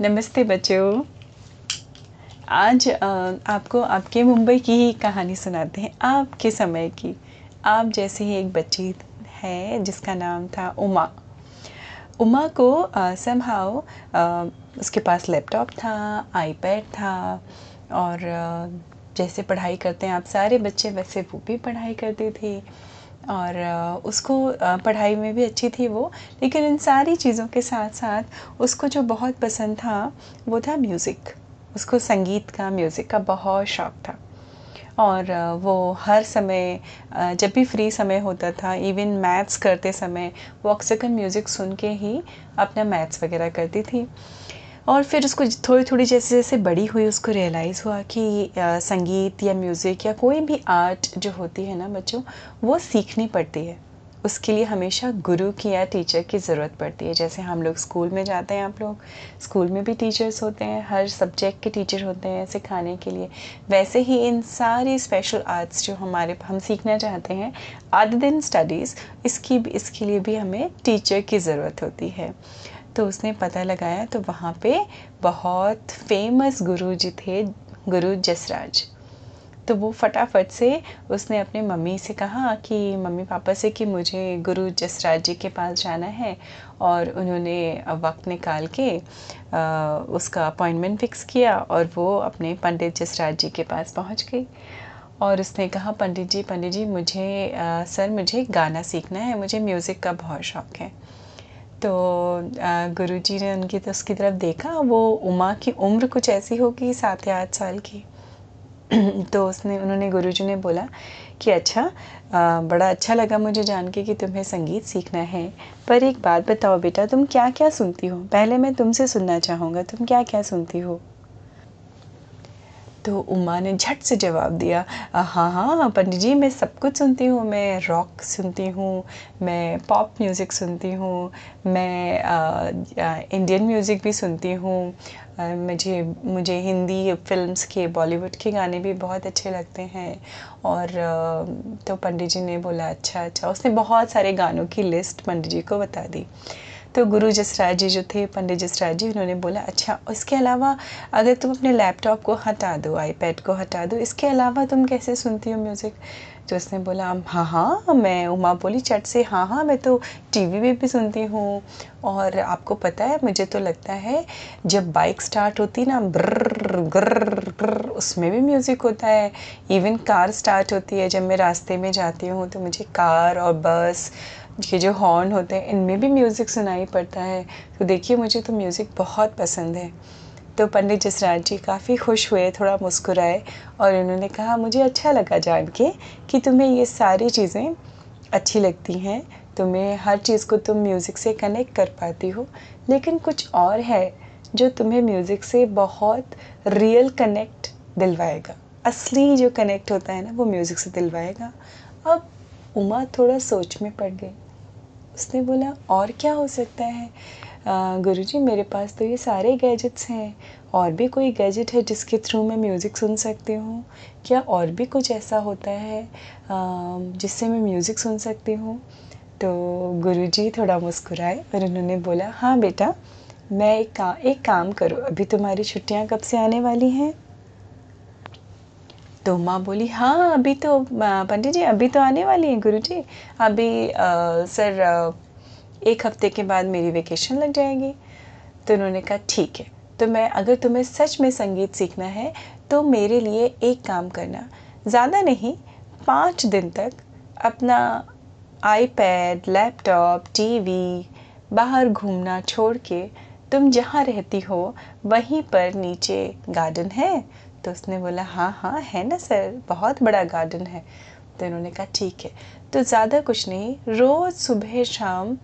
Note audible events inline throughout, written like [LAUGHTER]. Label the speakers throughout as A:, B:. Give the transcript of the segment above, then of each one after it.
A: नमस्ते बच्चों। आज आपको आपके मुंबई की ही कहानी सुनाते हैं, आपके समय की। आप जैसे ही एक बच्ची है, जिसका नाम था उमा। उमा को समहाउ उसके पास लैपटॉप था आईपैड था, और जैसे पढ़ाई करते हैं आप सारे बच्चे, वैसे वो भी पढ़ाई करती थी। और उसको पढ़ाई में भी अच्छी थी वो, लेकिन इन सारी चीज़ों के साथ साथ उसको जो बहुत पसंद था, वो था म्यूज़िक। उसको संगीत का, म्यूज़िक का बहुत शौक़ था। और वो हर समय जब भी फ्री समय होता था, इवन मैथ्स करते समय, वो अक्सर म्यूज़िक सुन के ही अपना मैथ्स वगैरह करती थी। और फिर उसको थोड़ी थोड़ी जैसे जैसे बड़ी हुई उसको रियलाइज़ हुआ कि अ, संगीत या म्यूज़िक या कोई भी आर्ट जो होती है ना बच्चों वो सीखनी पड़ती है। उसके लिए हमेशा गुरु की या टीचर की ज़रूरत पड़ती है। जैसे हम लोग स्कूल में जाते हैं आप लोग स्कूल में भी टीचर्स होते हैं हर सब्जेक्ट के टीचर होते हैं सिखाने के लिए। वैसे ही इन सारी स्पेशल आर्ट्स जो हमारे हम सीखना चाहते हैं अदर दिन स्टडीज़ इसकी इसके लिए भी हमें टीचर की ज़रूरत होती है। तो उसने पता लगाया तो वहाँ पे बहुत फ़ेमस गुरु जी थे गुरु जसराज। तो वो फटाफट से उसने अपने मम्मी से कहा कि मम्मी पापा से कि मुझे गुरु जसराज जी के पास जाना है? और उन्होंने वक्त निकाल के आ, उसका अपॉइंटमेंट फिक्स किया और वो अपने पंडित जसराज जी के पास पहुँच गई। और उसने कहा पंडित जी पंडित जी मुझे आ, सर मुझे गाना सीखना है मुझे म्यूज़िक का बहुत शौक़ है। तो गुरु जी ने उनकी तो उसकी तरफ़ देखा वो उमा की उम्र कुछ ऐसी होगी सात या आठ साल की। [CLEARS THROAT] तो उसने उन्होंने गुरु जी ने बोला कि अच्छा आ, बड़ा अच्छा लगा मुझे जान के कि तुम्हें संगीत सीखना है। पर एक बात बताओ बेटा तुम क्या क्या सुनती हो? पहले मैं तुमसे सुनना चाहूँगा तुम क्या क्या सुनती हो? तो उमा ने झट से जवाब दिया हाँ हाँ पंडित जी, मैं सब कुछ सुनती हूँ, मैं रॉक सुनती हूँ, मैं पॉप म्यूज़िक सुनती हूँ, मैं इंडियन म्यूज़िक भी सुनती हूँ मुझे मुझे हिंदी फिल्म्स के बॉलीवुड के गाने भी बहुत अच्छे लगते हैं। और तो पंडित जी ने बोला अच्छा अच्छा। उसने बहुत सारे गानों की लिस्ट पंडित जी को बता दी। तो गुरु जसराज जी जो थे, पंडित जसराज जी, उन्होंने बोला अच्छा इसके अलावा अगर तुम अपने लैपटॉप को हटा दो आईपैड को हटा दो, इसके अलावा तुम कैसे सुनती हो म्यूज़िक तो उसने बोला हाँ हाँ मैं उमा बोली, चट से हाँ हाँ मैं तो टीवी में भी सुनती हूँ। और आपको पता है, मुझे तो लगता है, जब बाइक स्टार्ट होती ना ब्र ग्र उसमें भी म्यूज़िक होता है। इवन कार स्टार्ट होती है, जब मैं रास्ते में जाती हूँ तो मुझे कार और बस ये जो हॉर्न होते हैं, इनमें भी म्यूज़िक सुनाई पड़ता है। तो देखिए, मुझे तो म्यूज़िक बहुत पसंद है। तो पंडित जसराज जी काफ़ी खुश हुए, थोड़ा मुस्कुराए और उन्होंने कहा, मुझे अच्छा लगा जान के कि तुम्हें ये सारी चीज़ें अच्छी लगती हैं। तुम्हें हर चीज़ को तुम म्यूज़िक से कनेक्ट कर पाती हो। लेकिन कुछ और है जो तुम्हें म्यूज़िक से बहुत रियल कनेक्ट दिलवाएगा। असली जो कनेक्ट होता है ना, वो म्यूज़िक से दिलवाएगा। अब उमा थोड़ा सोच में पड़ गई। उसने बोला, और क्या हो सकता है? गुरुजी, मेरे पास तो ये सारे गैजेट्स हैं। और भी कोई गैजेट है जिसके थ्रू मैं म्यूज़िक सुन सकती हूँ? क्या और भी कुछ ऐसा होता है जिससे मैं म्यूज़िक सुन सकती हूँ? तो गुरुजी थोड़ा मुस्कुराए और उन्होंने बोला हाँ बेटा, मैं एक का, एक काम करो, अभी तुम्हारी छुट्टियाँ कब से आने वाली हैं? तो माँ बोली हाँ अभी तो पंडित जी अभी तो आने वाली हैं गुरु जी। अभी आ, सर आ, एक हफ़्ते के बाद मेरी वेकेशन लग जाएगी। तो उन्होंने कहा ठीक है। तो मैं अगर तुम्हें सच में संगीत सीखना है तो मेरे लिए एक काम करना। ज़्यादा नहीं पाँच दिन तक अपना आईपैड लैपटॉप टीवी बाहर घूमना छोड़ के तुम जहाँ रहती हो वहीं पर नीचे गार्डन है। तो उसने बोला हाँ हाँ है ना सर, बहुत बड़ा गार्डन है। तो इन्होंने कहा, ठीक है तो ज़्यादा कुछ नहीं, रोज़ सुबह शाम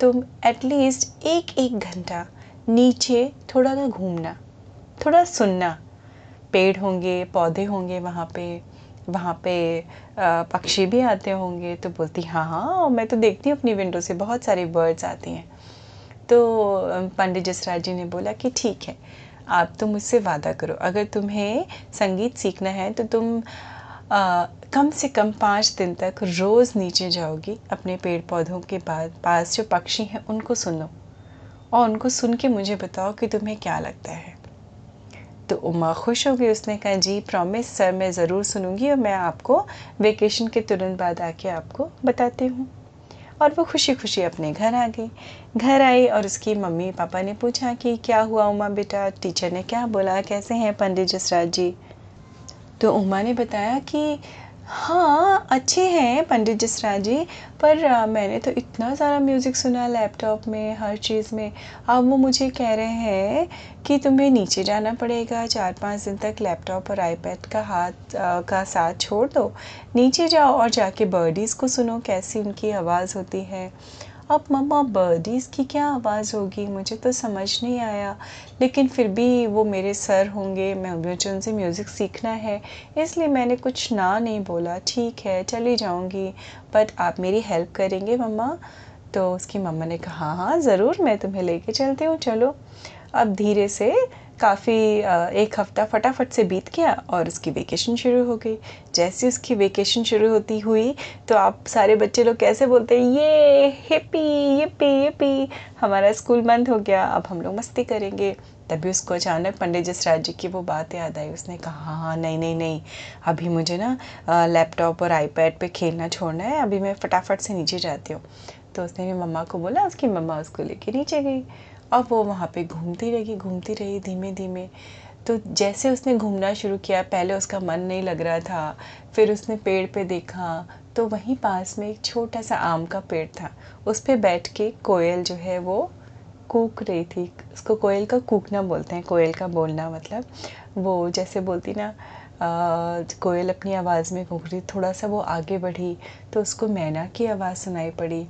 A: तुम एटलीस्ट एक एक घंटा नीचे थोड़ा सा घूमना, थोड़ा सुनना। पेड़ होंगे, पौधे होंगे वहाँ पे वहाँ पे पक्षी भी आते होंगे। तो बोलती हाँ हाँ मैं तो देखती हूँ अपनी विंडो से, बहुत सारे बर्ड्स आती हैं। तो पंडित जसराज जी ने बोला कि, ठीक है आप तो मुझसे वादा करो। अगर तुम्हें संगीत सीखना है तो तुम आ, कम से कम पाँच दिन तक रोज़ नीचे जाओगी अपने पेड़ पौधों के बाद पास जो पक्षी हैं उनको सुनो। और उनको सुन के मुझे बताओ कि तुम्हें क्या लगता है। तो उमा खुश हो गई उसने कहा जी प्रॉमिस सर मैं ज़रूर सुनूँगी और मैं आपको वेकेशन के तुरंत बाद आके आपको बताती हूँ। और वो खुशी खुशी अपने घर आ गई। घर आई और उसकी मम्मी पापा ने पूछा कि क्या हुआ उमा बेटा? टीचर ने क्या बोला? कैसे हैं पंडित जसराज जी? तो उमा ने बताया कि हाँ अच्छे हैं पंडित जसराज जी पर आ, मैंने तो इतना सारा म्यूज़िक सुना लैपटॉप में हर चीज़ में। अब वो मुझे कह रहे हैं कि तुम्हें नीचे जाना पड़ेगा चार पाँच दिन तक लैपटॉप और आईपैड का हाथ आ, का साथ छोड़ दो। नीचे जाओ और जाके बर्डीज़ को सुनो कैसी उनकी आवाज़ होती है। अब मम्मा बर्डीज़ की क्या आवाज़ होगी? मुझे तो समझ नहीं आया। लेकिन फिर भी वो मेरे सर होंगे। मैं मुझे उनसे म्यूज़िक सीखना है। इसलिए मैंने कुछ ना नहीं बोला। ठीक है, चली जाऊँगी। बट आप मेरी हेल्प करेंगे मम्मा? तो उसकी मम्मा ने कहा हाँ हाँ ज़रूर, मैं तुम्हें लेके चलती हूँ। चलो। अब धीरे से काफ़ी एक हफ़्ता फटाफट से बीत गया और उसकी वेकेशन शुरू हो गई। जैसे उसकी वेकेशन शुरू होती हुई तो आप सारे बच्चे लोग कैसे बोलते हैं, ये हिप्पी yippee yippee हमारा स्कूल बंद हो गया, अब हम लोग मस्ती करेंगे। तभी उसको अचानक पंडित जसराज जी की वो बात याद आई। उसने कहा हाँ हाँ नहीं नहीं नहीं, अभी मुझे ना लैपटॉप और आईपैड पे खेलना छोड़ना है, अभी मैं फटाफट से नीचे जाती हूँ। तो उसने भी मम्मा को बोला, उसकी मम्मा उसको लेके नीचे गई। अब वो वहाँ पे घूमती रही घूमती रही धीमे धीमे। तो जैसे उसने घूमना शुरू किया, पहले उसका मन नहीं लग रहा था, फिर उसने पेड़ पे देखा तो वहीं पास में एक छोटा सा आम का पेड़ था। उस पर बैठ के कोयल जो है वो कूक रही थी। उसको कोयल का कूकना बोलते हैं, कोयल का बोलना मतलब। वो जैसे बोलती ना कोयल अपनी आवाज़ में कूक रही, थोड़ा सा वो आगे बढ़ी तो उसको मैना की आवाज़ सुनाई पड़ी।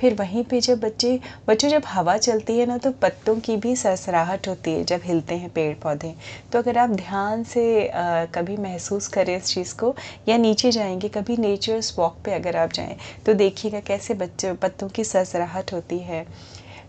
A: फिर वहीं पे जब बच्चे बच्चों जब हवा चलती है ना तो पत्तों की भी सरसराहट होती है जब हिलते हैं पेड़ पौधे तो अगर आप ध्यान से आ, कभी महसूस करें इस चीज़ को या नीचे जाएँगे कभी नेचर्स वॉक पे अगर आप जाएँ तो देखिएगा कैसे बच्चे पत्तों की सरसराहट होती है।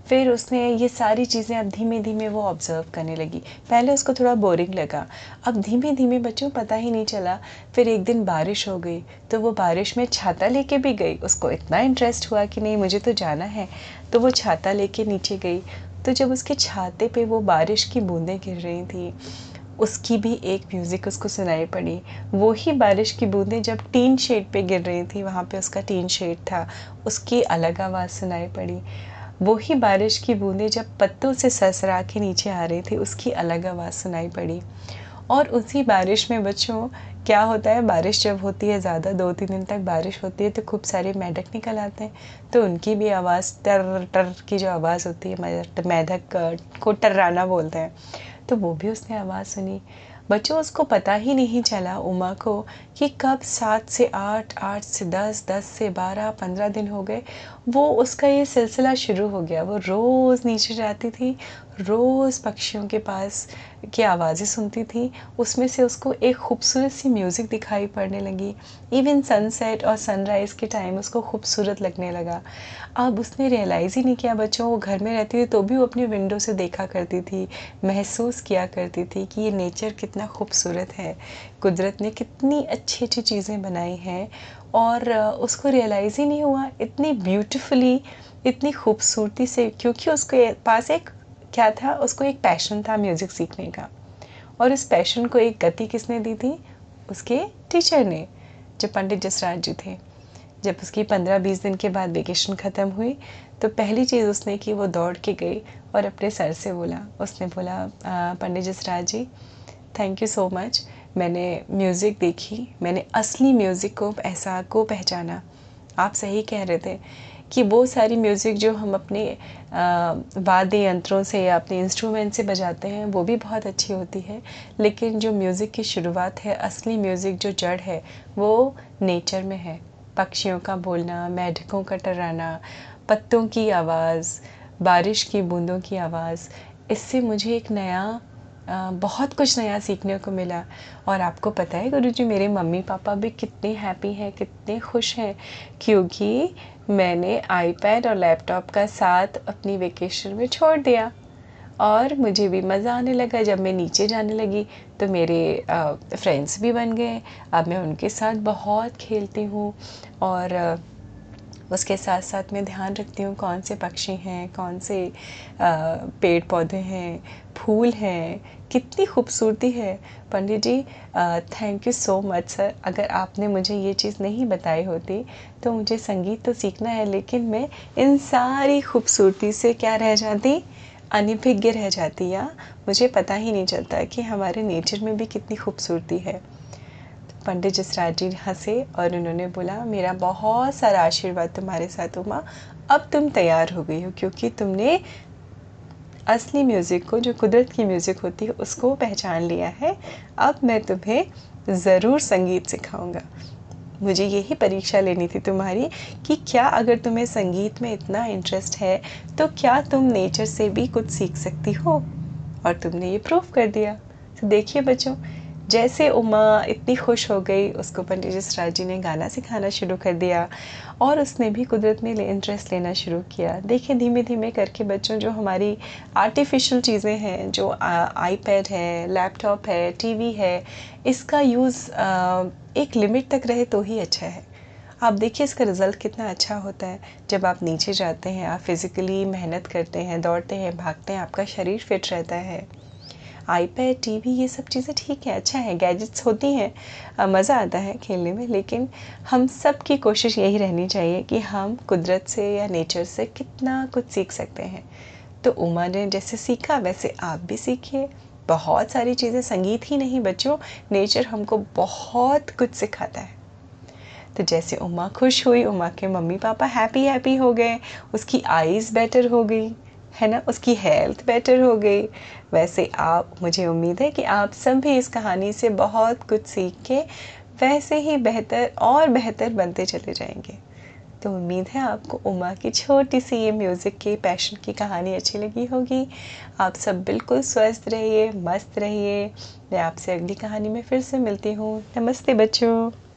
A: फिर उसने ये सारी चीज़ें अब धीमे धीमे वो ऑब्ज़र्व करने लगी। पहले उसको थोड़ा बोरिंग लगा। अब धीमे धीमे बच्चों, पता ही नहीं चला। फिर एक दिन बारिश हो गई तो वो बारिश में छाता लेके भी गई। उसको इतना इंटरेस्ट हुआ कि नहीं, मुझे तो जाना है। तो वो छाता लेके नीचे गई। तो जब उसके छाते पे वो बारिश की बूंदें गिर रही थी, उसकी भी एक म्यूज़िक उसको सुनाई पड़ी। वो ही बारिश की बूंदें जब टीन शेड पे गिर रही थी, वहाँ पे उसका टीन शेड था, उसकी अलग आवाज़ सुनाई पड़ी। वो ही बारिश की बूंदें जब पत्तों से ससरा के नीचे आ रही थी, उसकी अलग आवाज़ सुनाई पड़ी। और उसी बारिश में बच्चों, क्या होता है, बारिश जब होती है, ज़्यादा दो तीन दिन तक बारिश होती है तो खूब सारे मेढक निकल आते हैं। तो उनकी भी आवाज़ टर टर की जो आवाज़ होती है मेढक को टर्राना बोलते हैं तो वो भी उसने आवाज़ सुनी। बच्चों, उसको पता ही नहीं चला, उमा को, कि कब सात से आठ आठ से दस दस से बारह, पंद्रह दिन हो गए वो उसका ये सिलसिला शुरू हो गया। वो रोज़ नीचे जाती थी, रोज़ पक्षियों के पास की आवाज़ें सुनती थी। उसमें से उसको एक खूबसूरत सी म्यूज़िक दिखाई पड़ने लगी। इवन सनसेट और सनराइज़ के टाइम उसको खूबसूरत लगने लगा। अब उसने रियलाइज़ ही नहीं किया, बच्चों, वो घर में रहती थी तो भी वो अपनी विंडो से देखा करती थी, महसूस किया करती थी कि ये नेचर कितना खूबसूरत है। कुदरत ने कितनी अच्छी अच्छी चीज़ें बनाई हैं। और उसको रियलाइज़ ही नहीं हुआ इतनी ब्यूटिफुली इतनी खूबसूरती से, क्योंकि उसके पास एक, क्या था, उसको एक पैशन था म्यूज़िक सीखने का। और इस पैशन को एक गति किसने दी थी? उसके टीचर ने जो पंडित जसराज जी थे। जब उसकी पंद्रह बीस दिन के बाद वेकेशन ख़त्म हुई तो पहली चीज़ उसने की, वो दौड़ के गई और अपने सर से बोला। उसने बोला Pandit Jasraj ji thank you so much मैंने म्यूज़िक देखी, मैंने असली म्यूज़िक को ऐसा को पहचाना। आप सही कह रहे थे कि वो सारी म्यूज़िक जो हम अपने वाद्य यंत्रों से या अपने इंस्ट्रूमेंट से बजाते हैं, वो भी बहुत अच्छी होती है। लेकिन जो म्यूज़िक की शुरुआत है, असली म्यूज़िक जो जड़ है, वो नेचर में है। पक्षियों का बोलना, मेढकों का टराना, पत्तों की आवाज़, बारिश की बूंदों की आवाज़, इससे मुझे एक नया बहुत कुछ नया सीखने को मिला। और आपको पता है गुरु जी मेरे मम्मी पापा भी कितने हैप्पी हैं, कितने खुश हैं, क्योंकि मैंने आईपैड और लैपटॉप का साथ अपनी वेकेशन में छोड़ दिया। और मुझे भी मज़ा आने लगा। जब मैं नीचे जाने लगी तो मेरे फ्रेंड्स भी बन गए। अब मैं उनके साथ बहुत खेलती हूँ। और उसके साथ साथ मैं ध्यान रखती हूँ कौन से पक्षी हैं, कौन से पेड़ पौधे हैं, फूल हैं, कितनी खूबसूरती है। Pandit ji thank you so much sir अगर आपने मुझे ये चीज़ नहीं बताई होती तो मुझे संगीत तो सीखना है, लेकिन मैं इन सारी खूबसूरती से क्या रह जाती? अनिभिज्ञ रह जाती, या? मुझे पता ही नहीं चलता कि हमारे नेचर में भी कितनी खूबसूरती है। पंडित जसराज जी हंसे और उन्होंने बोला, मेरा बहुत सारा आशीर्वाद तुम्हारे साथ उमा अब तुम तैयार हो गई हो, क्योंकि तुमने असली म्यूज़िक को, जो कुदरत की म्यूज़िक होती है, उसको पहचान लिया है। अब मैं तुम्हें ज़रूर संगीत सिखाऊँगा। मुझे यही परीक्षा लेनी थी तुम्हारी कि क्या अगर तुम्हें संगीत में इतना इंटरेस्ट है तो क्या तुम नेचर से भी कुछ सीख सकती हो? और तुमने ये प्रूव कर दिया। तो देखिए बच्चों जैसे उमा इतनी खुश हो गई, उसको पंडित जसराज जी ने गाना सिखाना शुरू कर दिया और उसने भी कुदरत में इंटरेस्ट लेना शुरू किया। देखिए धीमे धीमे करके बच्चों, जो हमारी आर्टिफिशियल चीज़ें हैं, जो आईपैड है लैपटॉप है टीवी है, इसका यूज़ एक लिमिट तक रहे तो ही अच्छा है। आप देखिए, इसका रिज़ल्ट कितना अच्छा होता है। जब आप नीचे जाते हैं, आप फिज़िकली मेहनत करते हैं, दौड़ते हैं, भागते हैं, आपका शरीर फिट रहता है। आईपैड टीवी ये सब चीज़ें ठीक है अच्छा है गैजेट्स होती हैं मज़ा आता है खेलने में, लेकिन हम सब की कोशिश यही रहनी चाहिए कि हम कुदरत से या नेचर से कितना कुछ सीख सकते हैं। तो उमा ने जैसे सीखा, वैसे आप भी सीखिए। बहुत सारी चीज़ें, संगीत ही नहीं बच्चों नेचर हमको बहुत कुछ सिखाता है। तो जैसे उमा खुश हुई, उमा के मम्मी पापा हैप्पी हैप्पी हो गए, उसकी आईज़ बेटर हो गई। है ना? उसकी हेल्थ बेटर हो गई। वैसे आप, मुझे उम्मीद है कि आप सब भी इस कहानी से बहुत कुछ सीख के वैसे ही बेहतर, और बेहतर बनते चले जाएँगे। तो उम्मीद है आपको उमा की छोटी सी ये म्यूज़िक की पैशन की कहानी अच्छी लगी होगी। आप सब बिल्कुल स्वस्थ रहिए, मस्त रहिए। मैं आपसे अगली कहानी में फिर से मिलती हूँ। नमस्ते बच्चों।